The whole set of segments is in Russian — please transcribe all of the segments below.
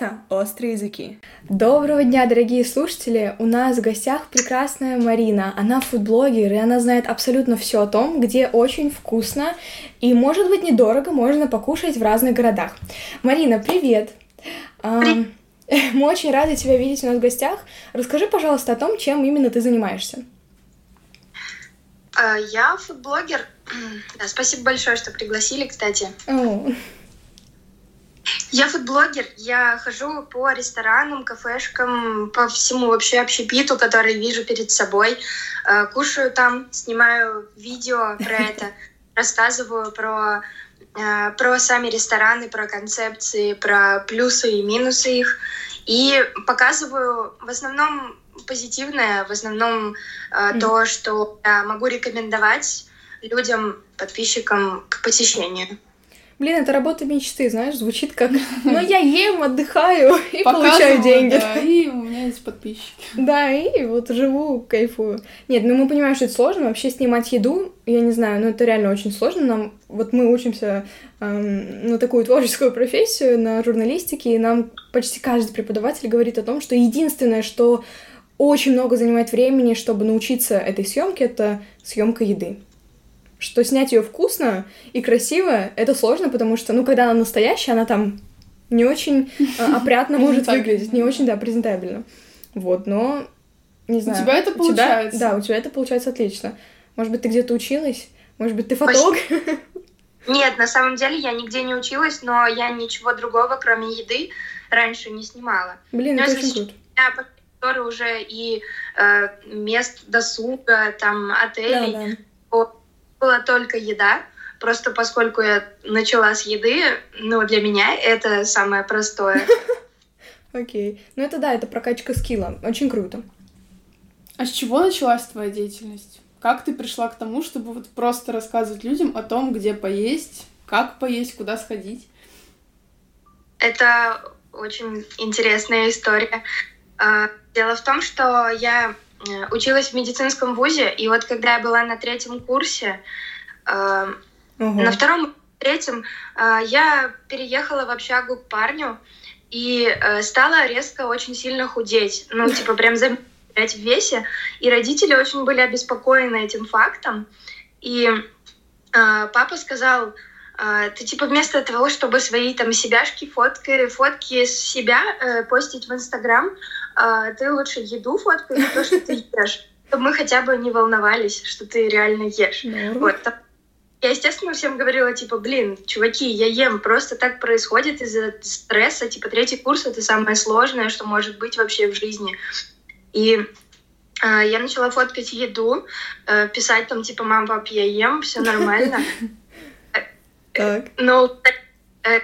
Это «Острые языки». Доброго дня, дорогие слушатели! У нас в гостях прекрасная Марина. Она фудблогер, и она знает абсолютно все о том, где очень вкусно и, может быть, недорого можно покушать в разных городах. Марина, привет! Привет. Мы очень рады тебя видеть у нас в гостях. Расскажи, пожалуйста, о том, чем именно ты занимаешься. А, Я фудблогер. Спасибо большое, что пригласили, кстати. О, Я фудблогер. Я хожу по ресторанам, кафешкам, по всему вообще общепиту, который вижу перед собой. Э, Кушаю там, снимаю видео про это, рассказываю про, э, про сами рестораны, про концепции, про плюсы и минусы их. И показываю в основном позитивное, в основном э, то, что я могу рекомендовать людям, подписчикам к посещению. Блин, это работа мечты, знаешь, звучит как «Ну, я ем, отдыхаю и получаю деньги». да, и у меня есть подписчики. Да, и вот живу, кайфую. Нет, ну мы понимаем, что это сложно. Вообще снимать еду, я не знаю, ну это реально очень сложно. Нам, вот мы учимся эм, на такую творческую профессию, на журналистике, и нам почти каждый преподаватель говорит о том, что единственное, что очень много занимает времени, чтобы научиться этой съемке, это съемка еды. Что снять ее вкусно и красиво, это сложно, потому что, ну, когда она настоящая, она там не очень э, опрятно может выглядеть, не очень, да, презентабельно. Вот, но не знаю. тебя это получается. да, у тебя это получается отлично. Может быть, ты где-то училась? Может быть, ты фотограф? Нет, на самом деле я нигде не училась, но я ничего другого, кроме еды, раньше не снимала. Блин, Ну, это очень круто. Я уже и э, мест досуга, там, Да, отелей, да. то была только еда. Просто поскольку я начала с еды, ну, для меня это самое простое. Окей. Ну это да, это прокачка скилла. Очень круто. А с чего началась твоя деятельность? Как ты пришла к тому, чтобы вот просто рассказывать людям о том, где поесть, как поесть, куда сходить? Это очень интересная история. А, Дело в том, что я училась в медицинском вузе, и вот когда я была на третьем курсе, э, Ого. на втором, третьем, э, я переехала в общагу к парню и э, стала резко очень сильно худеть. Ну, типа, прям замерять в весе. И родители очень были обеспокоены этим фактом. И э, папа сказал, э, ты типа вместо того, чтобы свои там себяшки, фотки, фотки с себя э, постить в Инстаграм, э, ты лучше еду фоткай, или то, что ты ешь. Чтобы мы хотя бы не волновались, что ты реально ешь. Норм. Вот. Я, естественно, всем говорила, типа, блин, чуваки, я ем, просто так происходит из-за стресса, типа, третий курс — это самое сложное, что может быть вообще в жизни. И э, я начала фоткать еду, э, писать там, типа, мам, пап, я ем, все нормально. Так. Но, э,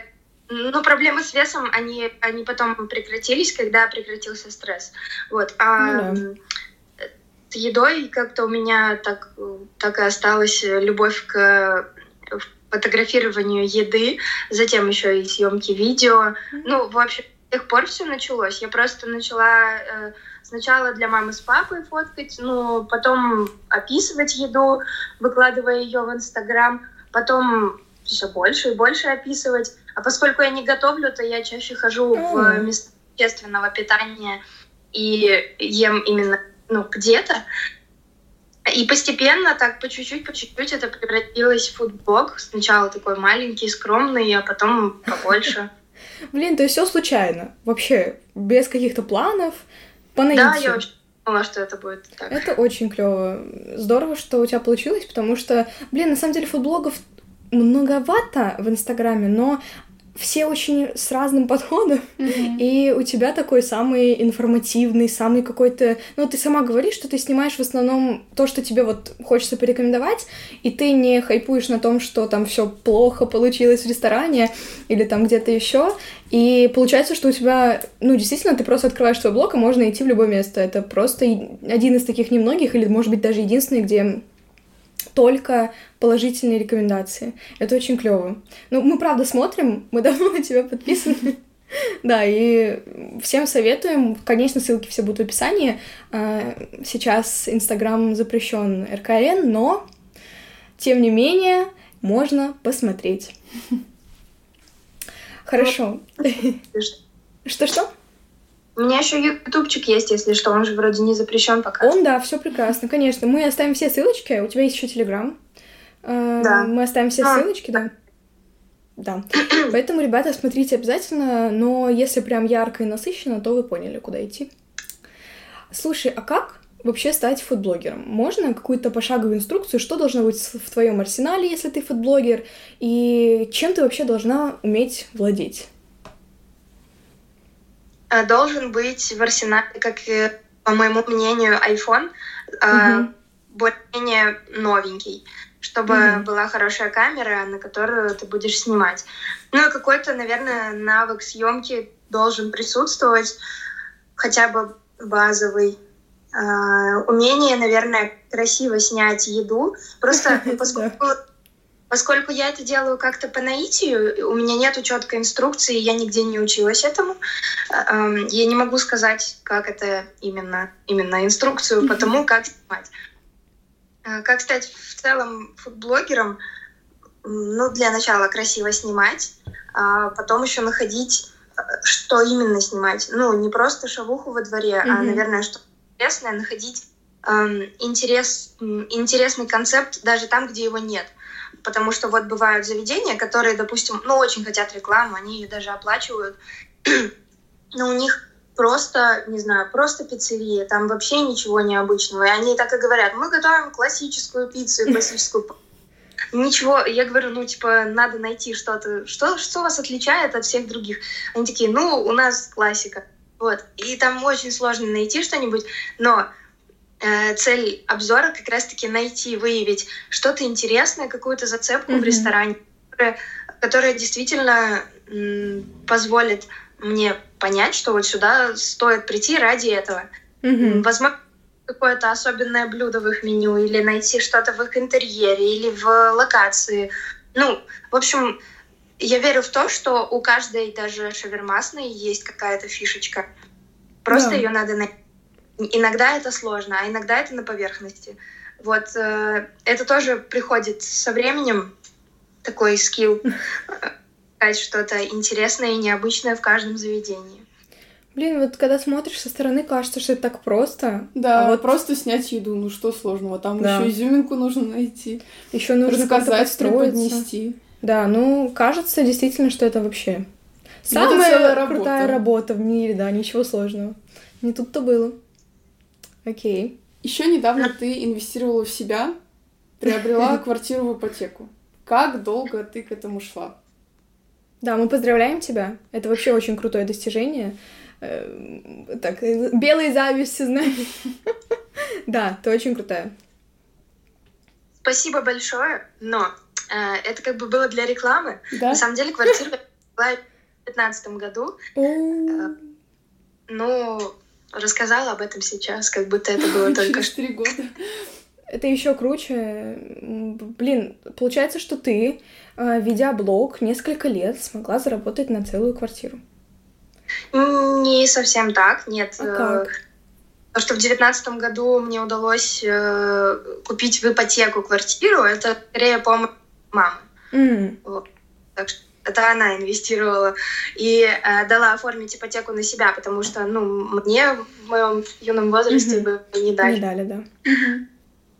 ну, проблемы с весом, они, они потом прекратились, когда прекратился стресс. Вот. А Ну да. с едой как-то у меня так, так и осталась любовь к фотографированию еды, затем еще и съемки видео. Ну, в общем, с тех пор все началось. Я просто начала э, сначала для мамы с папой фоткать, ну, потом описывать еду, выкладывая ее в Инстаграм, потом все больше и больше описывать. А поскольку я не готовлю, то я чаще хожу в М. места общественного питания и ем именно ну, где-то. И постепенно, так по чуть-чуть, по чуть-чуть это превратилось в фудблог. Сначала такой маленький, скромный, а потом побольше. Блин, то есть все случайно. Вообще, без каких-то планов, по Да, наитию. я вообще думала, что это будет так. Это очень клево. Здорово, что у тебя получилось, потому что, блин, на самом деле фудблогов многовато в Инстаграме, но все очень с разным подходом. И у тебя такой самый информативный, самый какой-то... Ну, ты сама говоришь, что ты снимаешь в основном то, что тебе вот хочется порекомендовать, и ты не хайпуешь на том, что там все плохо получилось в ресторане или там где-то еще. И получается, что у тебя, ну, действительно, ты просто открываешь свой блог, и можно идти в любое место. Это просто один из таких немногих, или, может быть, даже единственный, где только положительные рекомендации. Это очень клево. Ну, мы правда смотрим, мы давно на тебя подписаны. Да, и всем советуем. Конечно, ссылки все будут в описании. А, Сейчас Инстаграм запрещен РКН, но тем не менее можно посмотреть. Хорошо. Что-что? У меня еще ютубчик есть, если что, он же вроде не запрещен пока. Он, да, все прекрасно, конечно. Мы оставим все ссылочки, у тебя есть еще Телеграм. Э, Да. Мы оставим все А, ссылочки, да. Да. Поэтому, ребята, смотрите обязательно, но если прям ярко и насыщенно, то вы поняли, куда идти. Слушай, а как вообще стать фудблогером? Можно какую-то пошаговую инструкцию, что должно быть в в твоем арсенале, если ты фудблогер, и чем ты вообще должна уметь владеть? Э, Должен быть в арсенале, как по моему мнению, iPhone, Мгм. более-менее новенький, чтобы Мгм. была хорошая камера, на которую ты будешь снимать. Ну и какой-то, наверное, навык съемки должен присутствовать, хотя бы базовый. Э, Умение, наверное, красиво снять еду. Просто поскольку Поскольку я это делаю как-то по наитию, у меня нет четкой инструкции, я нигде не училась этому. э, эм, Я не могу сказать, как это именно, именно инструкцию по тому, как снимать. Э, Как стать в целом фудблогером? Ну, для начала красиво снимать, а потом еще находить, э, что именно снимать. Ну, не просто шавуху во дворе, а, Мгм. наверное, что интересное, находить эм, интерес, интересный концепт даже там, где его нет. Потому что вот бывают заведения, которые, допустим, ну, очень хотят рекламу, они ее даже оплачивают, но у них просто, не знаю, просто пиццерия, там вообще ничего необычного. И они так и говорят, мы готовим классическую пиццу и классическую п-». Ничего, я говорю, ну, типа, надо найти что-то, что, что вас отличает от всех других. Они такие, ну, у нас классика. Вот. И там очень сложно найти что-нибудь, но цель обзора как раз-таки найти, выявить что-то интересное, какую-то зацепку в Мгм. ресторане, которая, которая действительно позволит мне понять, что вот сюда стоит прийти ради этого. Мгм. Возможно, какое-то особенное блюдо в их меню, или найти что-то в их интерьере, или в локации. Ну, в общем, я верю в то, что у каждой даже шавермасной есть какая-то фишечка. Просто Да. ее надо найти. Иногда это сложно, а иногда это на поверхности. Вот э, это тоже приходит со временем, такой скилл, искать что-то интересное и необычное в каждом заведении. Блин, вот когда смотришь со стороны, кажется, что это так просто. Да, А вот просто снять еду, ну что сложного, там Да. еще изюминку нужно найти, еще нужно подстроиться. преподнести. Да, ну, кажется действительно, что это вообще это самая работа. крутая работа в мире, да, ничего сложного. Не тут-то было. Окей. Еще недавно ты инвестировала в себя, приобрела квартиру в ипотеку. Как долго ты к этому шла? Да, мы поздравляем тебя. Это вообще очень крутое достижение. Э, Так, э, белые зависть, знаешь. Да, ты очень крутая. Спасибо большое, но э, это как бы было для рекламы. Да? На самом деле квартиру я купила в 2015 году. О, Ну, рассказала об этом сейчас, как будто это было только что. три года. Это еще круче. Блин, получается, что ты, э, ведя блог, несколько лет смогла заработать на целую квартиру. Не совсем так, нет. А э, как? То, что в девятнадцатом году мне удалось э, купить в ипотеку квартиру, это скорее помощь мамы. М, Так что это она инвестировала и э, дала оформить ипотеку на себя, потому что, ну, мне в моем юном возрасте Мгм. бы не дали. Не дали, да.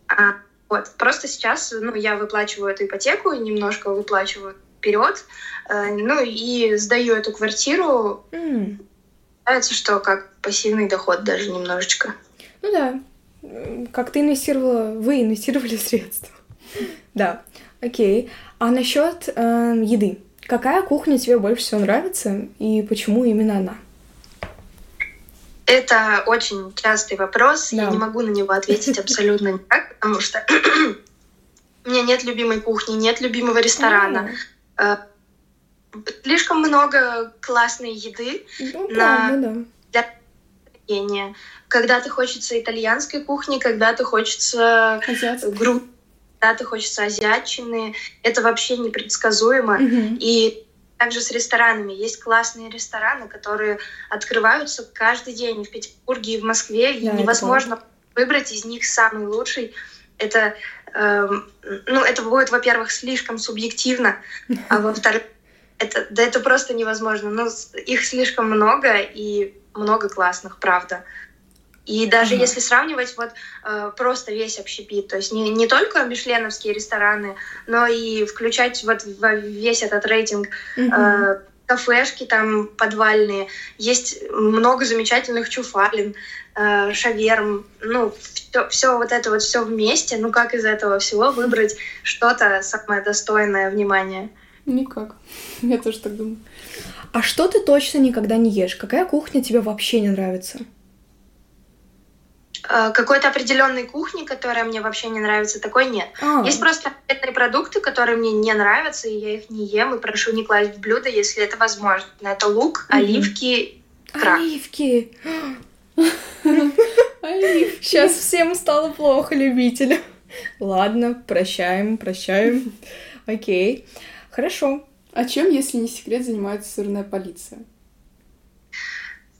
А, вот, просто сейчас, ну, я выплачиваю эту ипотеку, немножко выплачиваю вперед, э, ну, и сдаю эту квартиру, М, Кажется, что как пассивный доход даже немножечко. Ну да. Как ты инвестировала, вы инвестировали средства. Да, окей. А насчет эм, еды. Какая кухня тебе больше всего нравится и почему именно она? Это очень частый вопрос, я Да. не могу на него ответить абсолютно никак, потому что у меня нет любимой кухни, нет любимого ресторана. Э, Слишком много классной еды, Ну, На- правда, да. ения. Когда-то хочется итальянской кухни, когда-то хочется Азиатская. Гру, когда-то хочется азиатчины. Это вообще непредсказуемо. Мгм. И также с ресторанами. Есть классные рестораны, которые открываются каждый день и в Петербурге, и в Москве. И Да, это невозможно выбрать из них самый лучший. Это, эм, ну, это будет, во-первых, слишком субъективно, а во-вторых, это, да это просто невозможно. Ну, их слишком много, и много классных, правда. И даже mm-hmm. если сравнивать вот э, просто весь общепит, то есть не, не только мишленовские рестораны, но и включать вот в весь этот рейтинг mm-hmm. э, кафешки там подвальные, есть много замечательных чуфалин, э, шаверм, ну, все, все вот это вот все вместе, ну как из этого всего выбрать что-то самое достойное внимания? Никак. Я тоже так думаю. А что ты точно никогда не ешь? Какая кухня тебе вообще не нравится? Э, какой-то определенной кухни, которая мне вообще не нравится, такой нет. А. Есть просто конкретные продукты, которые мне не нравятся, и я их не ем, и прошу не класть в блюдо, если это возможно. Это лук, mm-hmm. оливки, краб. Оливки! Сейчас всем стало плохо, любителям. Ладно, прощаем, прощаем. Окей. Хорошо. А чем, если не секрет, занимается сырная полиция?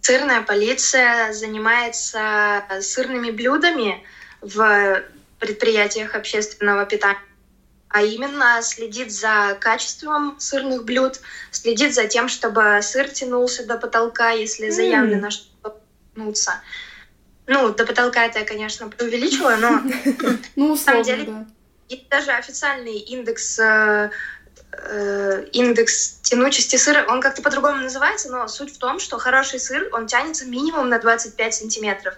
Сырная полиция занимается сырными блюдами в предприятиях общественного питания, а именно следит за качеством сырных блюд, следит за тем, чтобы сыр тянулся до потолка, если заявлено, mm. что тянуться. Ну, до потолка это я, конечно, преувеличила, но ну, на самом деле есть даже официальный индекс э, индекс тянучести сыра, он как-то по-другому называется, но суть в том, что хороший сыр, он тянется минимум на 25 сантиметров.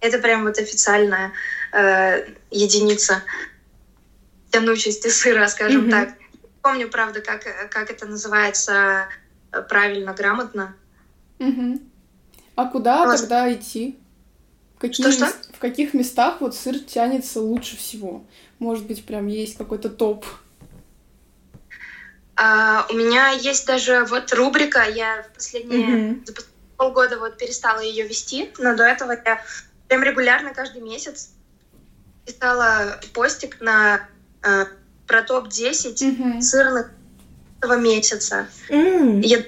Это прям вот официальная э, единица тянучести сыра, скажем mm-hmm. так. Помню, правда, как, как это называется э, правильно, грамотно. Mm-hmm. А куда вот. тогда идти? Какие что, что? В каких местах вот сыр тянется лучше всего? Может быть, прям есть какой-то топ? А, у меня есть даже вот рубрика, я в последние mm-hmm. полгода вот перестала ее вести, но до этого я прям регулярно каждый месяц писала постик на э, про топ-10 mm-hmm. сырных этого месяца. Mm. Я,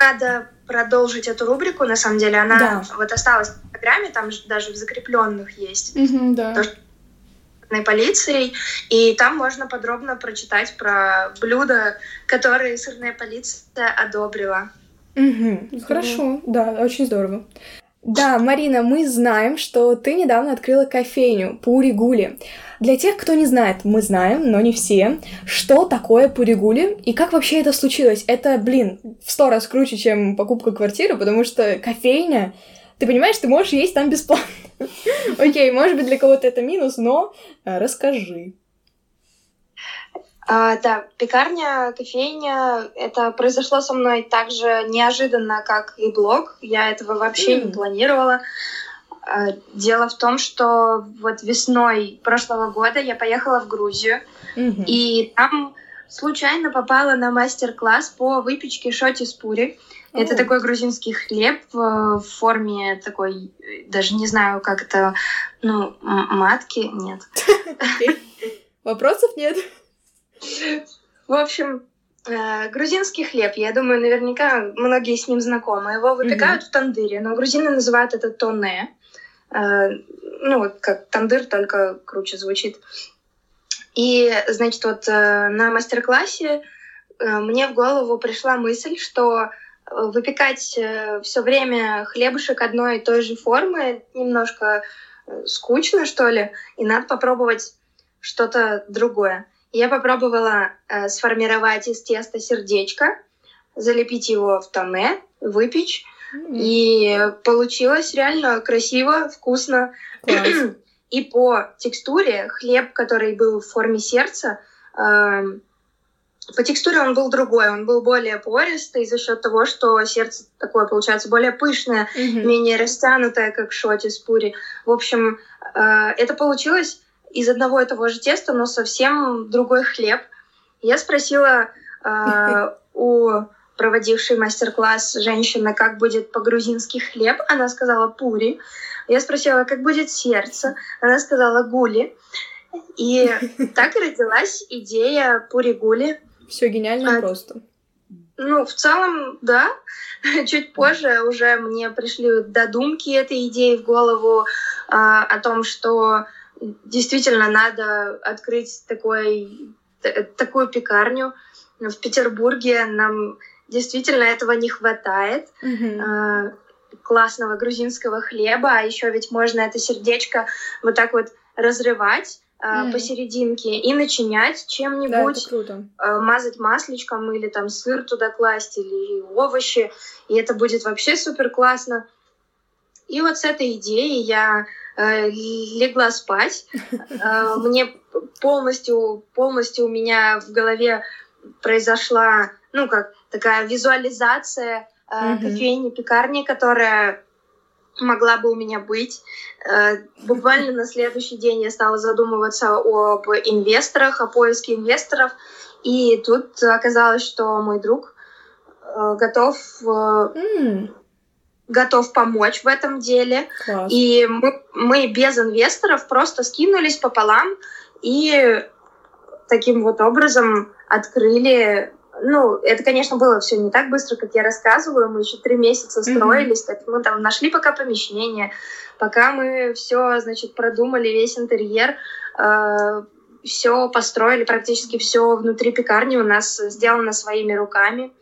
надо продолжить эту рубрику, на самом деле. Она да. вот осталась в программе, там даже в закрепленных есть. Mm-hmm, да. То, что полицией, и там можно подробно прочитать про блюда, которые сырная полиция одобрила. Угу, хорошо, да, очень здорово. Да, Марина, мы знаем, что ты недавно открыла кофейню Пуригули. Для тех, кто не знает, мы знаем, но не все, что такое Пуригули и как вообще это случилось. Это, блин, в сто раз круче, чем покупка квартиры, потому что кофейня ты понимаешь, ты можешь есть там бесплатно. Окей, может быть, для кого-то это минус, но э, расскажи. А, да, пекарня, кофейня, это произошло со мной так же неожиданно, как и блог. Я этого вообще mm. не планировала. А, дело в том, что вот весной прошлого года я поехала в Грузию, mm-hmm. и там случайно попала на мастер-класс по выпечке шоти с пури. Это такой грузинский хлеб в форме такой, даже не знаю, как это, ну, матки, нет. Вопросов нет? В общем, э, грузинский хлеб, я думаю, наверняка многие с ним знакомы. Его выпекают в тандыре, но грузины называют это тоне. Э, ну, вот как тандыр, только круче звучит. И, значит, вот э, на мастер-классе мне в голову пришла мысль, что выпекать э, все время хлебушек одной и той же формы немножко э, скучно, что ли, и надо попробовать что-то другое. Я попробовала э, сформировать из теста сердечко, залепить его в тоне, выпечь, mm-hmm. и получилось реально красиво, вкусно. и по текстуре хлеб, который был в форме сердца, э, по текстуре он был другой, он был более пористый за счет того, что сердце такое получается более пышное, mm-hmm. менее растянутое, как шоти с пури. В общем, э, это получилось из одного и того же теста, но совсем другой хлеб. Я спросила э, у проводившей мастер-класс женщины, как будет по-грузински хлеб. Она сказала пури. Я спросила, как будет сердце. Она сказала гули. И так и родилась идея пури-гули. Все гениально а, просто. Ну, в целом, да. Чуть позже уже мне пришли додумки этой идеи в голову а, о том, что действительно надо открыть такой, такую пекарню. В Петербурге нам действительно этого не хватает. Мгм. классного грузинского хлеба, а еще ведь можно это сердечко вот так вот разрывать Мгм. посерединке и начинять Да, чем-нибудь, круто. а, мазать масличком или там сыр туда класть или овощи, и это будет вообще супер классно. И вот с этой идеей я э, легла спать. Э, Мне полностью, полностью у меня в голове произошла, ну как такая визуализация э, Мгм. кофейни, пекарни, которая могла бы у меня быть. Э, Буквально на следующий день я стала задумываться об инвесторах, о поиске инвесторов. И тут оказалось, что мой друг э, готов, М, готов помочь в этом деле. Класс. И мы, мы без инвесторов просто скинулись пополам и таким вот образом открыли. Ну, это, конечно, было все не так быстро, как я рассказываю. Мы еще три месяца строились, так мы там нашли пока помещение, пока мы все, значит, продумали весь интерьер, все построили, практически все внутри пекарни у нас сделано своими руками,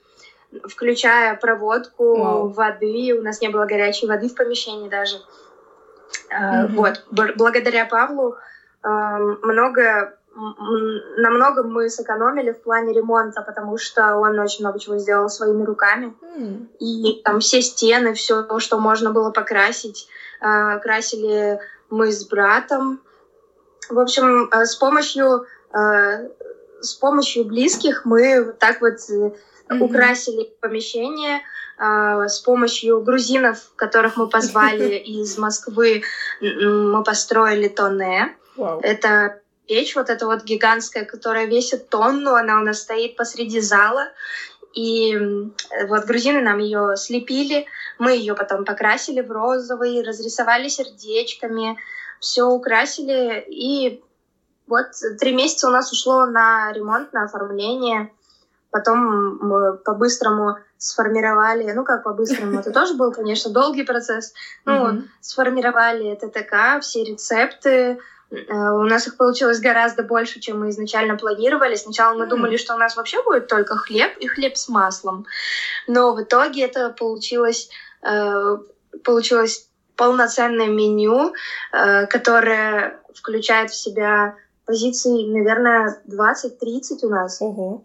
включая проводку Вау. воды. У нас не было горячей воды в помещении даже. Э, Мгм. Вот, благодаря Павлу э, много, м, м, на многом мы сэкономили в плане ремонта, потому что он очень много чего сделал своими руками. М, И там все стены, все, что можно было покрасить, э, красили мы с братом. В общем, э, с помощью э, с помощью близких мы так вот Мгм. украсили помещение. С помощью грузинов, которых мы позвали из Москвы, мы построили тоне. Вау. Это печь вот эта вот гигантская, которая весит тонну, она у нас стоит посреди зала. И вот грузины нам ее слепили, мы ее потом покрасили в розовый, разрисовали сердечками, все украсили. И вот три месяца у нас ушло на ремонт, на оформление. Потом мы по-быстрому сформировали, ну как по-быстрому, это тоже был, конечно, долгий процесс. Ну, сформировали ТТК, все рецепты. Э, У нас их получилось гораздо больше, чем мы изначально планировали. Сначала мы думали, что у нас вообще будет только хлеб и хлеб с маслом. Но в итоге это получилось, э, получилось полноценное меню, э, которое включает в себя позиций, наверное, 20-30 у нас. Ого.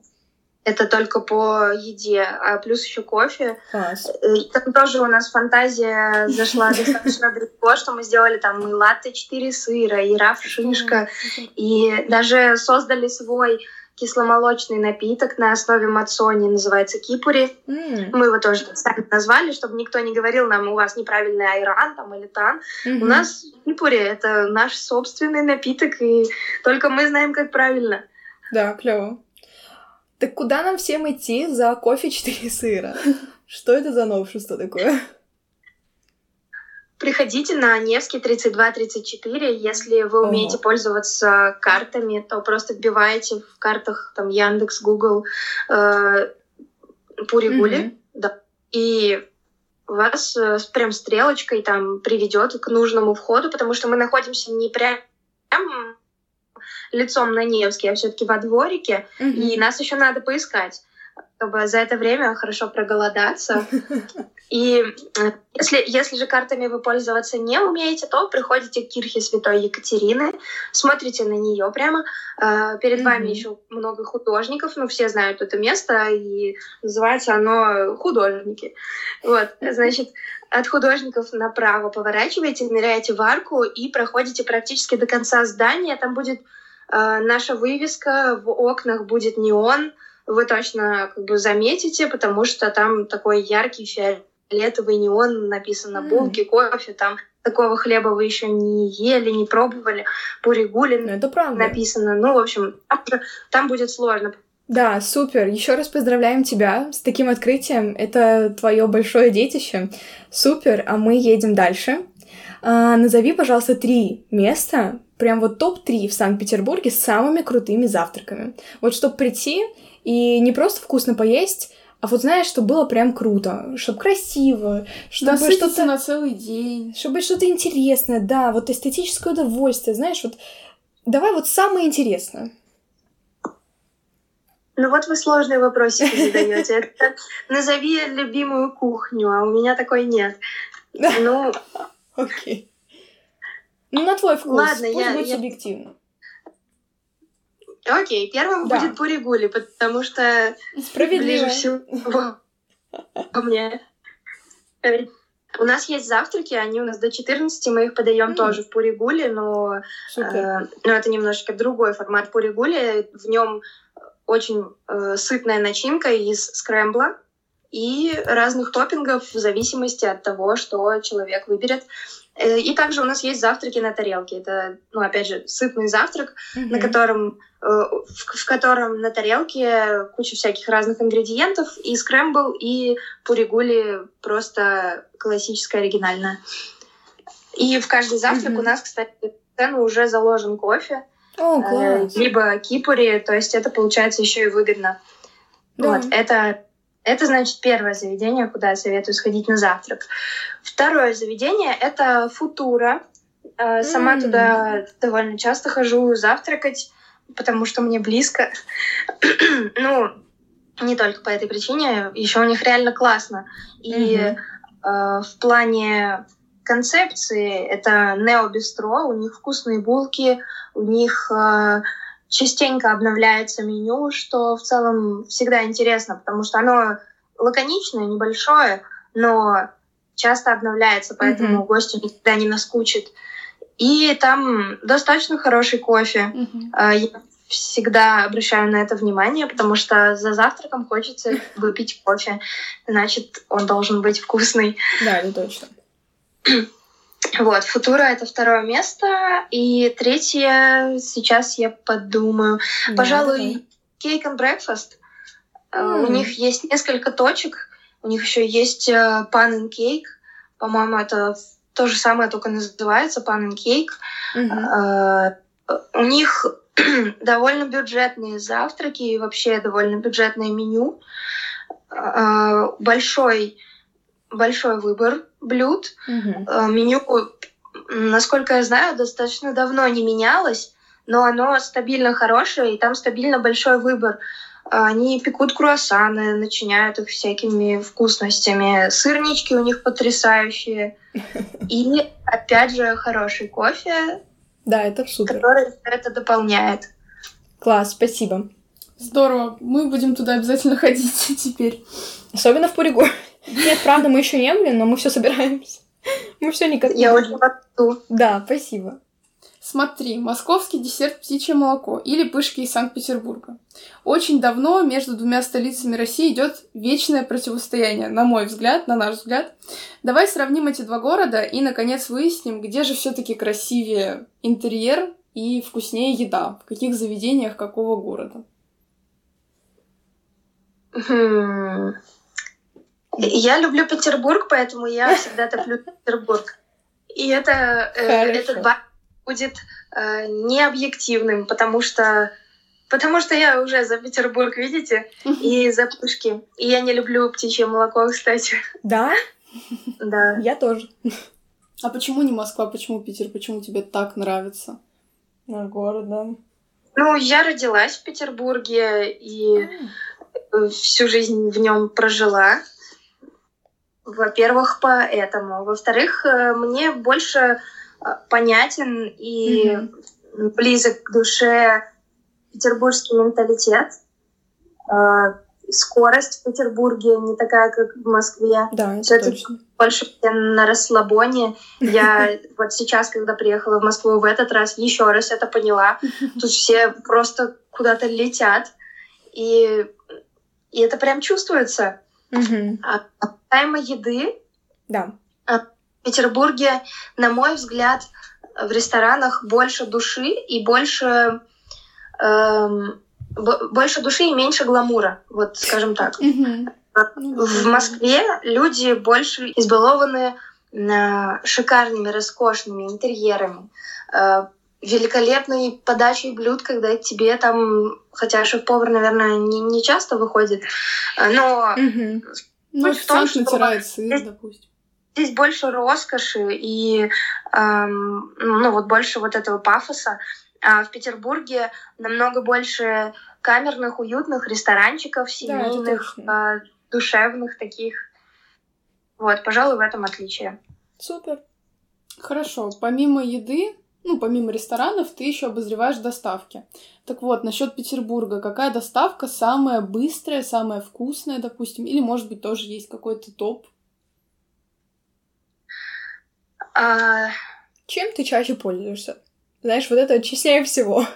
Это только по еде, а плюс еще кофе. Класс. Э, там тоже у нас фантазия зашла достаточно далеко, что мы сделали там и латте 4 сыра, и раф шишка, и даже создали свой кисломолочный напиток на основе мацони, называется кипури. Мы его тоже сами назвали, чтобы никто не говорил нам, у вас неправильный айран там или тан. У нас кипури — это наш собственный напиток, и только мы знаем, как правильно. Да, клево. Так куда нам всем идти за кофе 4 сыра? Что это за новшество такое? Приходите на Невский 3234. Если вы умеете пользоваться картами, то просто вбиваете в картах там Яндекс, Google э, Пури-гули, Мгм. да, и вас э, прям стрелочкой там приведет к нужному входу, потому что мы находимся не прям лицом на Невский, а все-таки во дворике, Мгм. и нас еще надо поискать, чтобы за это время хорошо проголодаться. И э, если, если же картами вы пользоваться не умеете, то приходите к кирхе Святой Екатерины, смотрите на нее прямо. Э, Перед Мгм. вами еще много художников, ну все знают это место, и называется оно «Художники». Вот, значит, от художников направо поворачиваете, ныряете в арку и проходите практически до конца здания. Там будет наша вывеска, в окнах будет неон, вы точно как бы заметите, потому что там такой яркий фиолетовый неон, написано М. булки, кофе, там такого хлеба вы еще не ели, не пробовали, пуригули Ну, это правда. написано. Ну, в общем, там, там будет сложно. Да, супер. Еще раз поздравляем тебя с таким открытием. Это твое большое детище. Супер. А мы едем дальше. А, назови, пожалуйста, три места, прям вот топ-3 в Санкт-Петербурге с самыми крутыми завтраками. Вот чтобы прийти и не просто вкусно поесть, а вот знаешь, чтобы было прям круто, чтобы красиво, чтобы Насытиться что-то на целый день. чтобы что-то интересное, да, вот эстетическое удовольствие, знаешь, вот давай вот самое интересное. Ну вот вы сложные вопросики задаете. Это назови любимую кухню, а у меня такой нет. Ну. Окей. Ну, на твой вкус. Ладно, Пусть я, будет я... субъективно. Окей, первым да. будет Пуригули, потому что Справедливо. ближе всего ко мне. У нас есть завтраки, они у нас до 14, мы их подаем mm. тоже в Пуригуле, но, э, но это немножечко другой формат Пуригули. В нем очень э, сытная начинка из скрэмбла и разных топпингов в зависимости от того, что человек выберет. Э, и также у нас есть завтраки на тарелке. Это, ну, опять же, сытный завтрак, mm-hmm. на котором, э, в, в котором на тарелке куча всяких разных ингредиентов, и скрэмбл, и пуригули просто классическая, оригинальная. И в каждый завтрак mm-hmm. у нас, кстати, в цену уже заложен кофе. Oh, э, либо кипури, то есть это получается еще и выгодно. Да. Вот, это это, значит, первое заведение, куда я советую сходить на завтрак. Второе заведение — это Футура. Э, сама mm. туда довольно часто хожу завтракать, потому что мне близко. ну, не только по этой причине, еще у них реально классно. И mm-hmm. э, в плане концепции это нео-бистро, у них вкусные булки, у них э, частенько обновляется меню, что в целом всегда интересно, потому что оно лаконичное, небольшое, но часто обновляется, поэтому mm-hmm. гостю никогда не наскучит. И там достаточно хороший кофе. Mm-hmm. Я всегда обращаю на это внимание, потому что за завтраком хочется выпить кофе. Значит, он должен быть вкусный. Да, это точно. Вот, Футура — это второе место. И третье, сейчас я подумаю. Да, Пожалуй, Cake and Breakfast. Mm. У них есть несколько точек. У них еще есть uh, Pan and Cake. По-моему, это то же самое, только называется Pan and Cake. Mm-hmm. У них довольно бюджетные завтраки и вообще довольно бюджетное меню. Большой большой выбор блюд. Mm-hmm. Меню, насколько я знаю, достаточно давно не менялось, но оно стабильно хорошее, и там стабильно большой выбор. Они пекут круассаны, начиняют их всякими вкусностями. Сырнички у них потрясающие. И, опять же, хороший кофе. Да, это супер. Который это дополняет. Класс, спасибо. Здорово. Мы будем туда обязательно ходить теперь. Особенно в Пуригу. Нет, правда, мы еще не были, но мы все собираемся. Мы все никак Я очень рада. Да, спасибо. Смотри, московский десерт «Птичье молоко» или пышки из Санкт-Петербурга. Очень давно между двумя столицами России идет вечное противостояние, на мой взгляд, на наш взгляд. Давай сравним эти два города и, наконец, выясним, где же все-таки красивее интерьер и вкуснее еда, в каких заведениях какого города. Я люблю Петербург, поэтому я всегда топлю Петербург. И это, э, этот бар будет э, необъективным, потому что Потому что я уже за Петербург, видите, и за пушки. И я не люблю птичье молоко, кстати. Да? Да. Я тоже. А почему не Москва, почему Питер, почему тебе так нравится? Наш город, да. Ну, я родилась в Петербурге и а. всю жизнь в нем прожила. Во-первых, поэтому. Во-вторых, э, мне больше э, понятен и mm-hmm. близок к душе петербургский менталитет. Э, скорость в Петербурге не такая, как в Москве. Да, это точно. больше на расслабоне. Я вот сейчас, когда приехала в Москву в этот раз, еще раз это поняла. Тут все просто куда-то летят. И, и это прям чувствуется. Угу. А касаемо еды, да. А, в Петербурге, на мой взгляд, в ресторанах больше души и больше эм, больше души и меньше гламура, вот скажем так. Угу. В Москве люди больше избалованы шикарными, роскошными интерьерами, э, великолепной подачей блюд, когда тебе там, хотя шеф-повар, наверное, не, не часто выходит, э, но... Угу. Ну, в том, что натирает сыр, допустим. Здесь больше роскоши и, эм, ну, вот больше вот этого пафоса. А в Петербурге намного больше камерных, уютных ресторанчиков, семейных, да, душевных таких. Вот, пожалуй, в этом отличие. Супер. Хорошо. Помимо еды, ну, помимо ресторанов, ты еще обозреваешь доставки. Так вот, насчет Петербурга, какая доставка самая быстрая, самая вкусная, допустим, или, может быть, тоже есть какой-то топ? А... Чем ты чаще пользуешься? Знаешь, вот это честнее всего.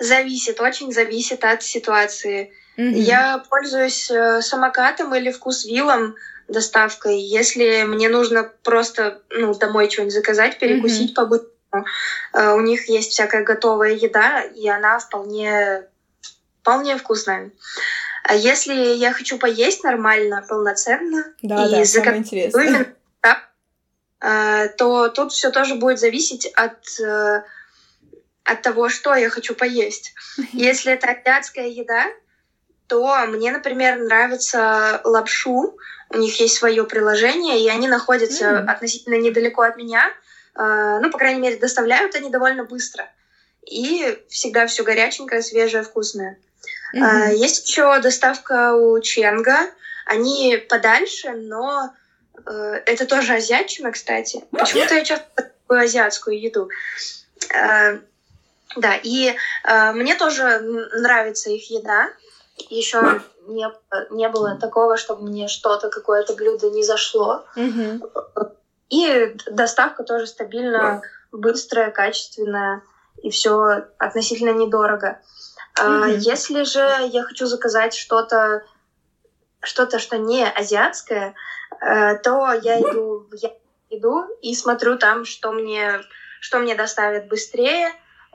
Зависит, очень зависит от ситуации. Mm-hmm. Я пользуюсь э, самокатом или вкусвиллом доставкой. Если мне нужно просто ну, домой что-нибудь заказать, перекусить mm-hmm. по-быстрому, э, у них есть всякая готовая еда, и она вполне, вполне вкусная. А если я хочу поесть нормально, полноценно да, и да, заказать именно э, то тут все тоже будет зависеть от от того, что я хочу поесть. Если это азиатская еда, то мне, например, нравится лапшу. У них есть свое приложение, и они находятся mm. относительно недалеко от меня. Э, ну, по крайней мере, доставляют они довольно быстро. И всегда все горяченькое, свежее, вкусное. Mm-hmm. Есть еще доставка у Ченга. Они подальше, но э, это тоже азиатчина, кстати. Почему-то я часто такую азиатскую еду. Э, да, и э, мне тоже нравится их еда. Еще не, не было такого, чтобы мне что-то, какое-то блюдо не зашло. Mm-hmm. И доставка тоже стабильно, быстрая, качественная, и все относительно недорого. Mm-hmm. Если же я хочу заказать что-то, что-то, что не азиатское, э, то я иду, я иду и смотрю там, что мне, что мне доставит быстрее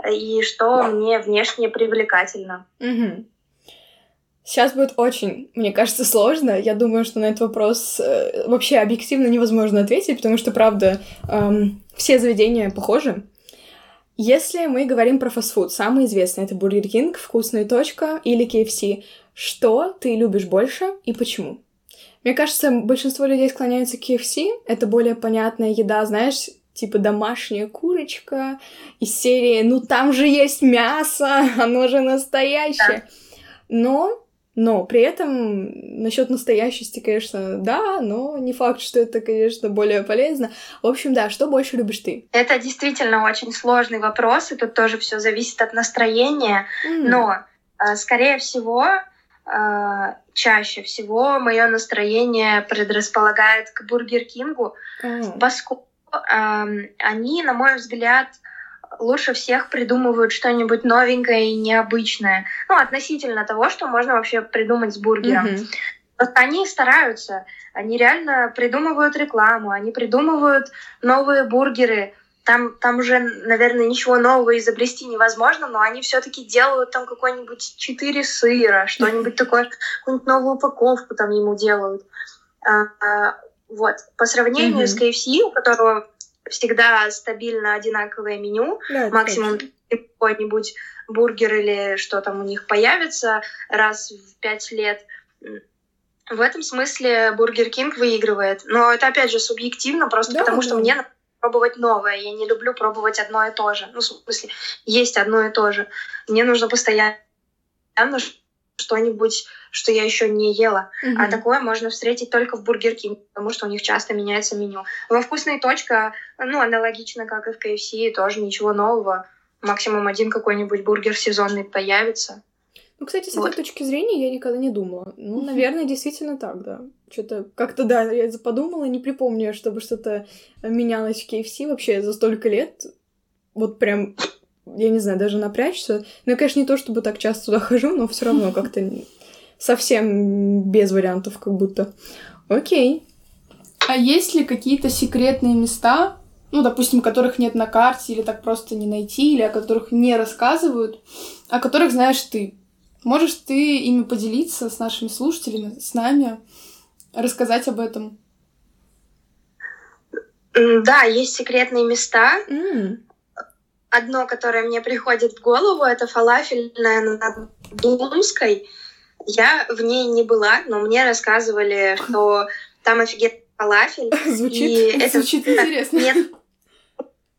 и что мне внешне привлекательно. Mm-hmm. Сейчас будет очень, мне кажется, сложно. Я думаю, что на этот вопрос э, вообще объективно невозможно ответить, потому что, правда, эм, все заведения похожи. Если мы говорим про фастфуд, самый известный это Бургер Кинг, Вкусно и точка или KFC. Что ты любишь больше и почему? Мне кажется, большинство людей склоняются к KFC. Это более понятная еда, знаешь, типа домашняя курочка из серии «Ну там же есть мясо, оно же настоящее». Но но при этом насчет настоящести, конечно, да, но не факт, что это, конечно, более полезно. В общем, да, что больше любишь ты? Это действительно очень сложный вопрос, и тут тоже все зависит от настроения. Mm. Но, э, скорее всего, э, чаще всего мое настроение предрасполагает к Бургер Кингу, mm. поскольку эм, они, на мой взгляд, лучше всех придумывают что-нибудь новенькое и необычное. Ну, относительно того, что можно вообще придумать с бургером. Mm-hmm. Просто они стараются, они реально придумывают рекламу, они придумывают новые бургеры. Там, там уже, наверное, ничего нового изобрести невозможно, но они все-таки делают там какой-нибудь четыре сыра, что-нибудь такое, какую-нибудь новую упаковку там ему делают. А, а, вот. По сравнению mm-hmm. с KFC, у которого всегда стабильно одинаковое меню, да, максимум какой-нибудь бургер или что там у них появится раз в пять лет. В этом смысле Бургер Кинг выигрывает. Но это, опять же, субъективно, просто да, потому да. что мне надо пробовать новое. Я не люблю пробовать одно и то же. Ну, в смысле, есть одно и то же. Мне нужно постоянно что-нибудь, что я еще не ела. Mm-hmm. А такое можно встретить только в Бургер Кинг, потому что у них часто меняется меню. Во Вкусно и точка, ну, аналогично, как и в KFC, тоже ничего нового. Максимум один какой-нибудь бургер сезонный появится. Ну, кстати, с вот. этой точки зрения я никогда не думала. Ну, наверное, действительно так, да. Что-то как-то, да, я подумала, не припомню, чтобы что-то менялось в KFC вообще за столько лет. Вот прям я не знаю, даже напрячься. Ну, я, конечно, не то, чтобы так часто туда хожу, но все равно как-то совсем без вариантов, как будто. Окей. А есть ли какие-то секретные места, ну, допустим, которых нет на карте, или так просто не найти, или о которых не рассказывают, о которых знаешь ты? Можешь ты ими поделиться с нашими слушателями, с нами, рассказать об этом? Да, есть секретные места. Mm одно, которое мне приходит в голову, это фалафельная на Думской. Я в ней не была, но мне рассказывали, что там офигенный фалафель. Звучит, и это, звучит интересно. Нет,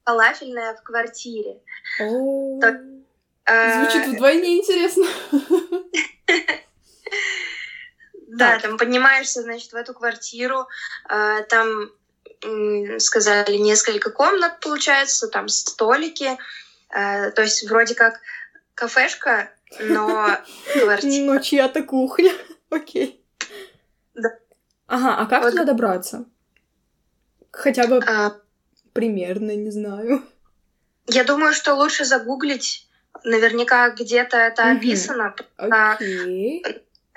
фалафельная в квартире. Звучит вдвойне интересно. Да, там поднимаешься, значит, в эту квартиру, там сказали несколько комнат, получается, там столики, то есть вроде как кафешка, но квартира. Ну, чья-то кухня, окей. Да. Ага, а как туда добраться? Хотя бы примерно, не знаю. Я думаю, что лучше загуглить. Наверняка где-то это описано. Окей.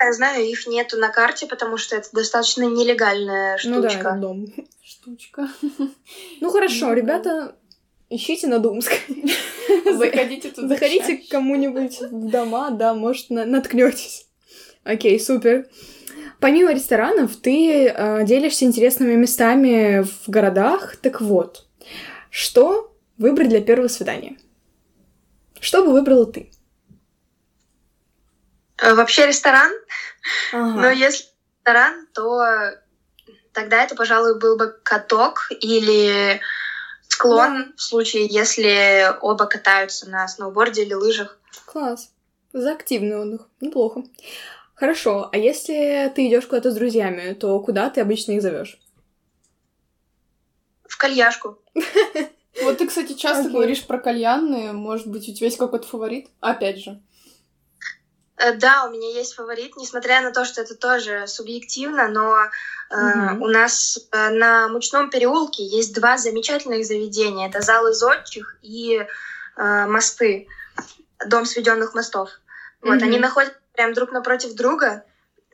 Я знаю, их нету на карте, потому что это достаточно нелегальная штучка. Ну да, дом. Штучка. Ну хорошо, ребята, ищите на Думской. Заходите туда. Заходите к кому-нибудь в дома, да, может, наткнетесь. Окей, супер. Помимо ресторанов, ты э, делишься интересными местами в городах. Так вот, что выбрать для первого свидания? Что бы выбрала ты? Э, вообще ресторан. Ага. Но если ресторан, то тогда это, пожалуй, был бы каток или склон да. в случае, если оба катаются на сноуборде или лыжах. Класс. За активный отдых. Неплохо. Хорошо, а если ты идешь куда-то с друзьями, то куда ты обычно их зовешь? В кальяшку. Вот ты, кстати, часто говоришь про кальянные. Может быть, у тебя есть какой-то фаворит? Опять же. Э, да, у меня есть фаворит, несмотря на то, что это тоже субъективно, но э, угу. у нас э, на Мучном переулке есть два замечательных заведения. Это залы зодчих и э, мосты, дом сведенных мостов. Вот, угу. они находятся прям друг напротив друга,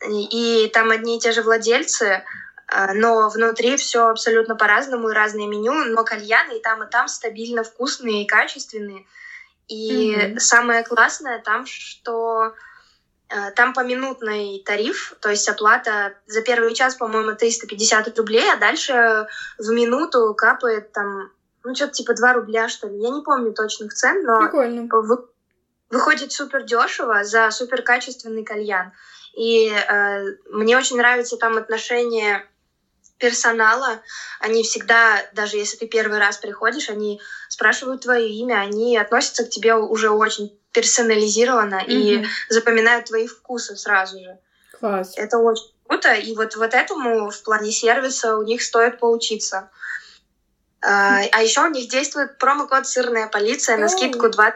и, и там одни и те же владельцы, э, но внутри все абсолютно по-разному и разное меню, но кальяны и там, и там стабильно вкусные и качественные. И mm самое классное там, что там поминутный тариф, то есть оплата за первый час, по-моему, 350 рублей, а дальше в минуту капает там, ну, что-то типа 2 рубля, что ли. Я не помню точных цен, но Прикольно. Вы, выходит супер дешево за супер качественный кальян. И э, мне очень нравится там отношение персонала, они всегда, даже если ты первый раз приходишь, они спрашивают твое имя, они относятся к тебе уже очень персонализированно mm-hmm. и запоминают твои вкусы сразу же. Класс. Это очень круто, и вот вот этому в плане сервиса у них стоит поучиться. А, а еще у них действует промокод «Сырная полиция» на скидку 20%,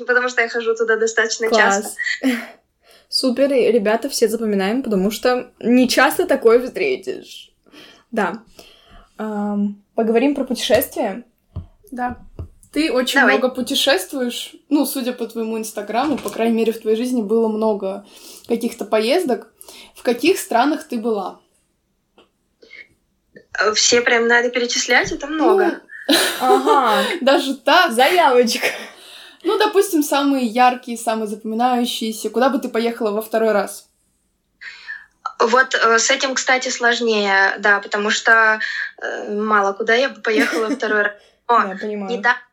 потому что я хожу туда достаточно Класс. часто. Супер, ребята, все запоминаем, потому что не часто такое встретишь. Да. Эм, поговорим про путешествия. Да. Ты очень Давай. много путешествуешь. Ну, судя по твоему инстаграму, по крайней мере, в твоей жизни было много каких-то поездок. В каких странах ты была? Все прям надо перечислять, это много. Ну, ага. Даже так? Заявочка. Ну, допустим, самые яркие, самые запоминающиеся. Куда бы ты поехала во второй раз? Вот э, с этим, кстати, сложнее, да, потому что э, мало куда я бы поехала второй раз. Но недавно, в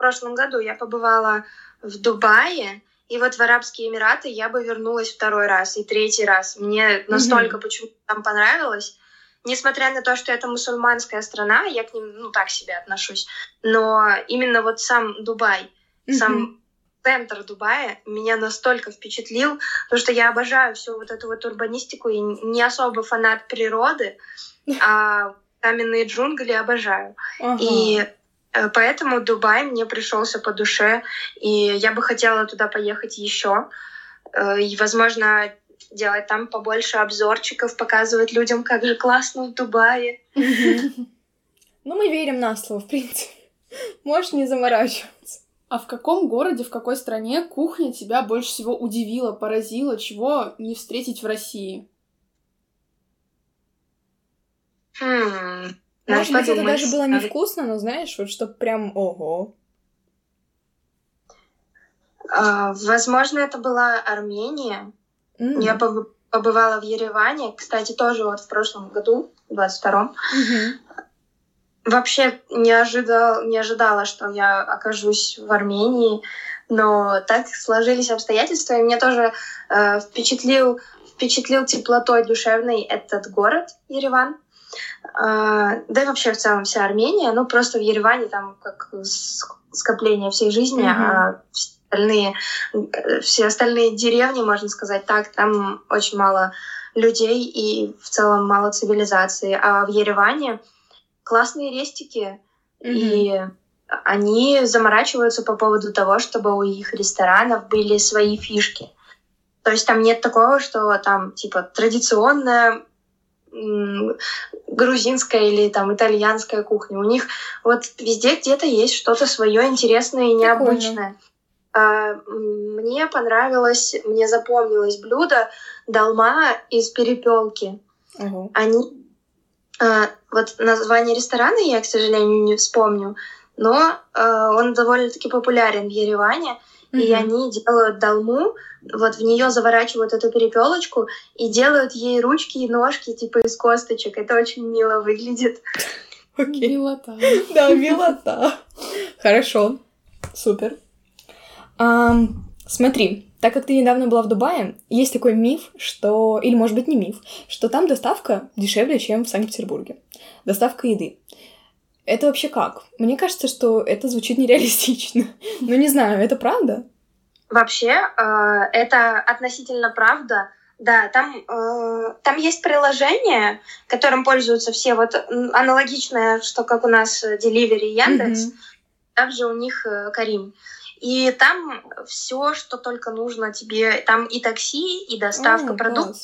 прошлом году я побывала в Дубае, и вот в Арабские Эмираты я бы вернулась второй раз и третий раз. Мне настолько mm-hmm. почему-то там понравилось. Несмотря на то, что это мусульманская страна, я к ним, ну, так себе отношусь. Но именно вот сам Дубай, mm-hmm. сам центр Дубая меня настолько впечатлил, потому что я обожаю всю вот эту вот урбанистику и не особо фанат природы, а каменные джунгли обожаю. Ага. И поэтому Дубай мне пришелся по душе, и я бы хотела туда поехать еще. Э, и, возможно, делать там побольше обзорчиков, показывать людям, как же классно в Дубае. Ну, мы верим на слово, в принципе. Можешь не заморачиваться. А в каком городе, в какой стране кухня тебя больше всего удивила, поразила, чего не встретить в России? Хм, Может быть, это даже было невкусно, но знаешь, вот что прям ого. А, возможно, это была Армения. Mm. Я побывала в Ереване, кстати, тоже вот в прошлом году, в 22-м. Mm-hmm. Вообще не ожидала, не ожидала, что я окажусь в Армении, но так сложились обстоятельства, и меня тоже э, впечатлил, впечатлил теплотой душевной этот город Ереван. Да и вообще в целом вся Армения, ну просто в Ереване там как скопление всей жизни, mm-hmm. а остальные, все остальные деревни, можно сказать так, там очень мало людей и в целом мало цивилизации. А в Ереване классные рестики, mm-hmm. и они заморачиваются по поводу того, чтобы у их ресторанов были свои фишки. То есть там нет такого, что там типа традиционная грузинская или там итальянская кухня. У них вот везде где-то есть что-то свое интересное и необычное. А, мне понравилось, мне запомнилось блюдо долма из перепелки. Угу. Они а, вот название ресторана я, к сожалению, не вспомню, но а, он довольно-таки популярен в Ереване. Mm-hmm. И они делают долму, вот в нее заворачивают эту перепелочку и делают ей ручки и ножки типа из косточек. Это очень мило выглядит. Окей. Милота. Да, милота. Хорошо. Супер. Смотри, так как ты недавно была в Дубае, есть такой миф, что, или может быть не миф, что там доставка дешевле, чем в Санкт-Петербурге. Доставка еды. Это вообще как? Мне кажется, что это звучит нереалистично. Но не знаю, это правда? Вообще, э, это относительно правда. Да, там, э, там есть приложение, которым пользуются все, вот аналогичное, что как у нас Delivery Яндекс, mm-hmm. также у них э, Карим. И там все, что только нужно тебе, там и такси, и доставка mm, продуктов,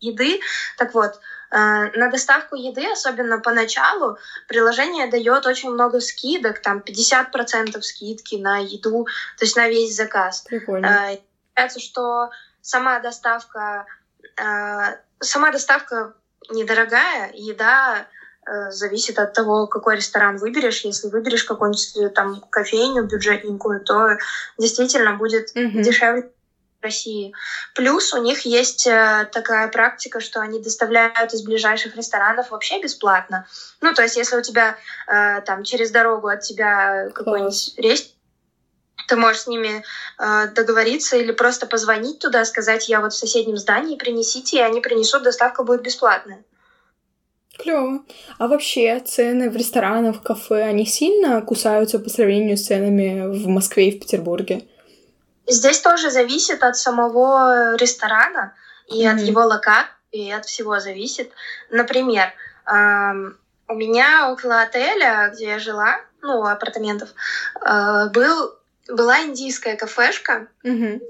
еды. Так вот, Э, на доставку еды, особенно поначалу, приложение дает очень много скидок, там 50% скидки на еду, то есть на весь заказ. Прикольно. Кажется, что сама доставка, э, сама доставка недорогая, еда э, зависит от того, какой ресторан выберешь. Если выберешь какую-нибудь там кофейню бюджетненькую, то действительно будет mm-hmm. дешевле России. Плюс у них есть э, такая практика, что они доставляют из ближайших ресторанов вообще бесплатно. Ну, то есть, если у тебя э, там через дорогу от тебя какой-нибудь рейс, ты можешь с ними э, договориться или просто позвонить туда, сказать, я вот в соседнем здании, принесите, и они принесут, доставка будет бесплатная. Клево. А вообще цены в ресторанах, в кафе, они сильно кусаются по сравнению с ценами в Москве и в Петербурге? Здесь тоже зависит от самого ресторана и mm-hmm. от его локации, и от всего зависит. Например, эм, у меня около отеля, где я жила, ну, апартаментов, э, был, была индийская кафешка, mm-hmm.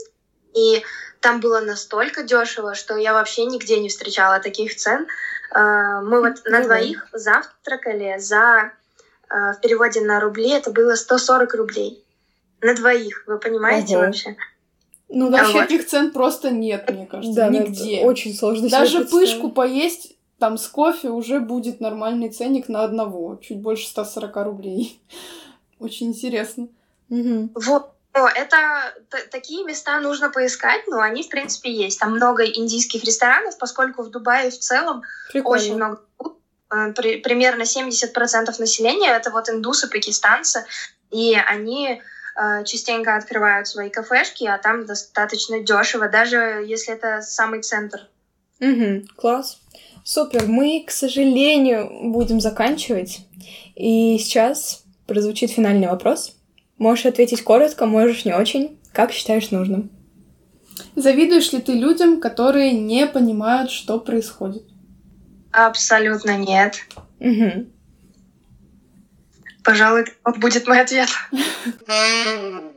и там было настолько дешево, что я вообще нигде не встречала таких цен. Э, мы вот mm-hmm. на двоих завтракали за, э, в переводе на рубли, это было 140 рублей. На двоих, вы понимаете Ого. вообще? Ну, вообще а таких вот. цен просто нет, мне кажется, да, нигде. Очень сложно Даже пышку поесть там с кофе уже будет нормальный ценник на одного, чуть больше 140 рублей. Очень интересно. Угу. Вот. О, это такие места нужно поискать, но они, в принципе, есть. Там много индийских ресторанов, поскольку в Дубае в целом Прикольно. очень много э, при, примерно 70% населения это вот индусы, пакистанцы, и они частенько открывают свои кафешки, а там достаточно дешево, даже если это самый центр. Угу, класс. Супер. Мы, к сожалению, будем заканчивать. И сейчас прозвучит финальный вопрос. Можешь ответить коротко, можешь не очень. Как считаешь нужным? Завидуешь ли ты людям, которые не понимают, что происходит? Абсолютно нет. Угу. Пожалуй, вот будет мой ответ.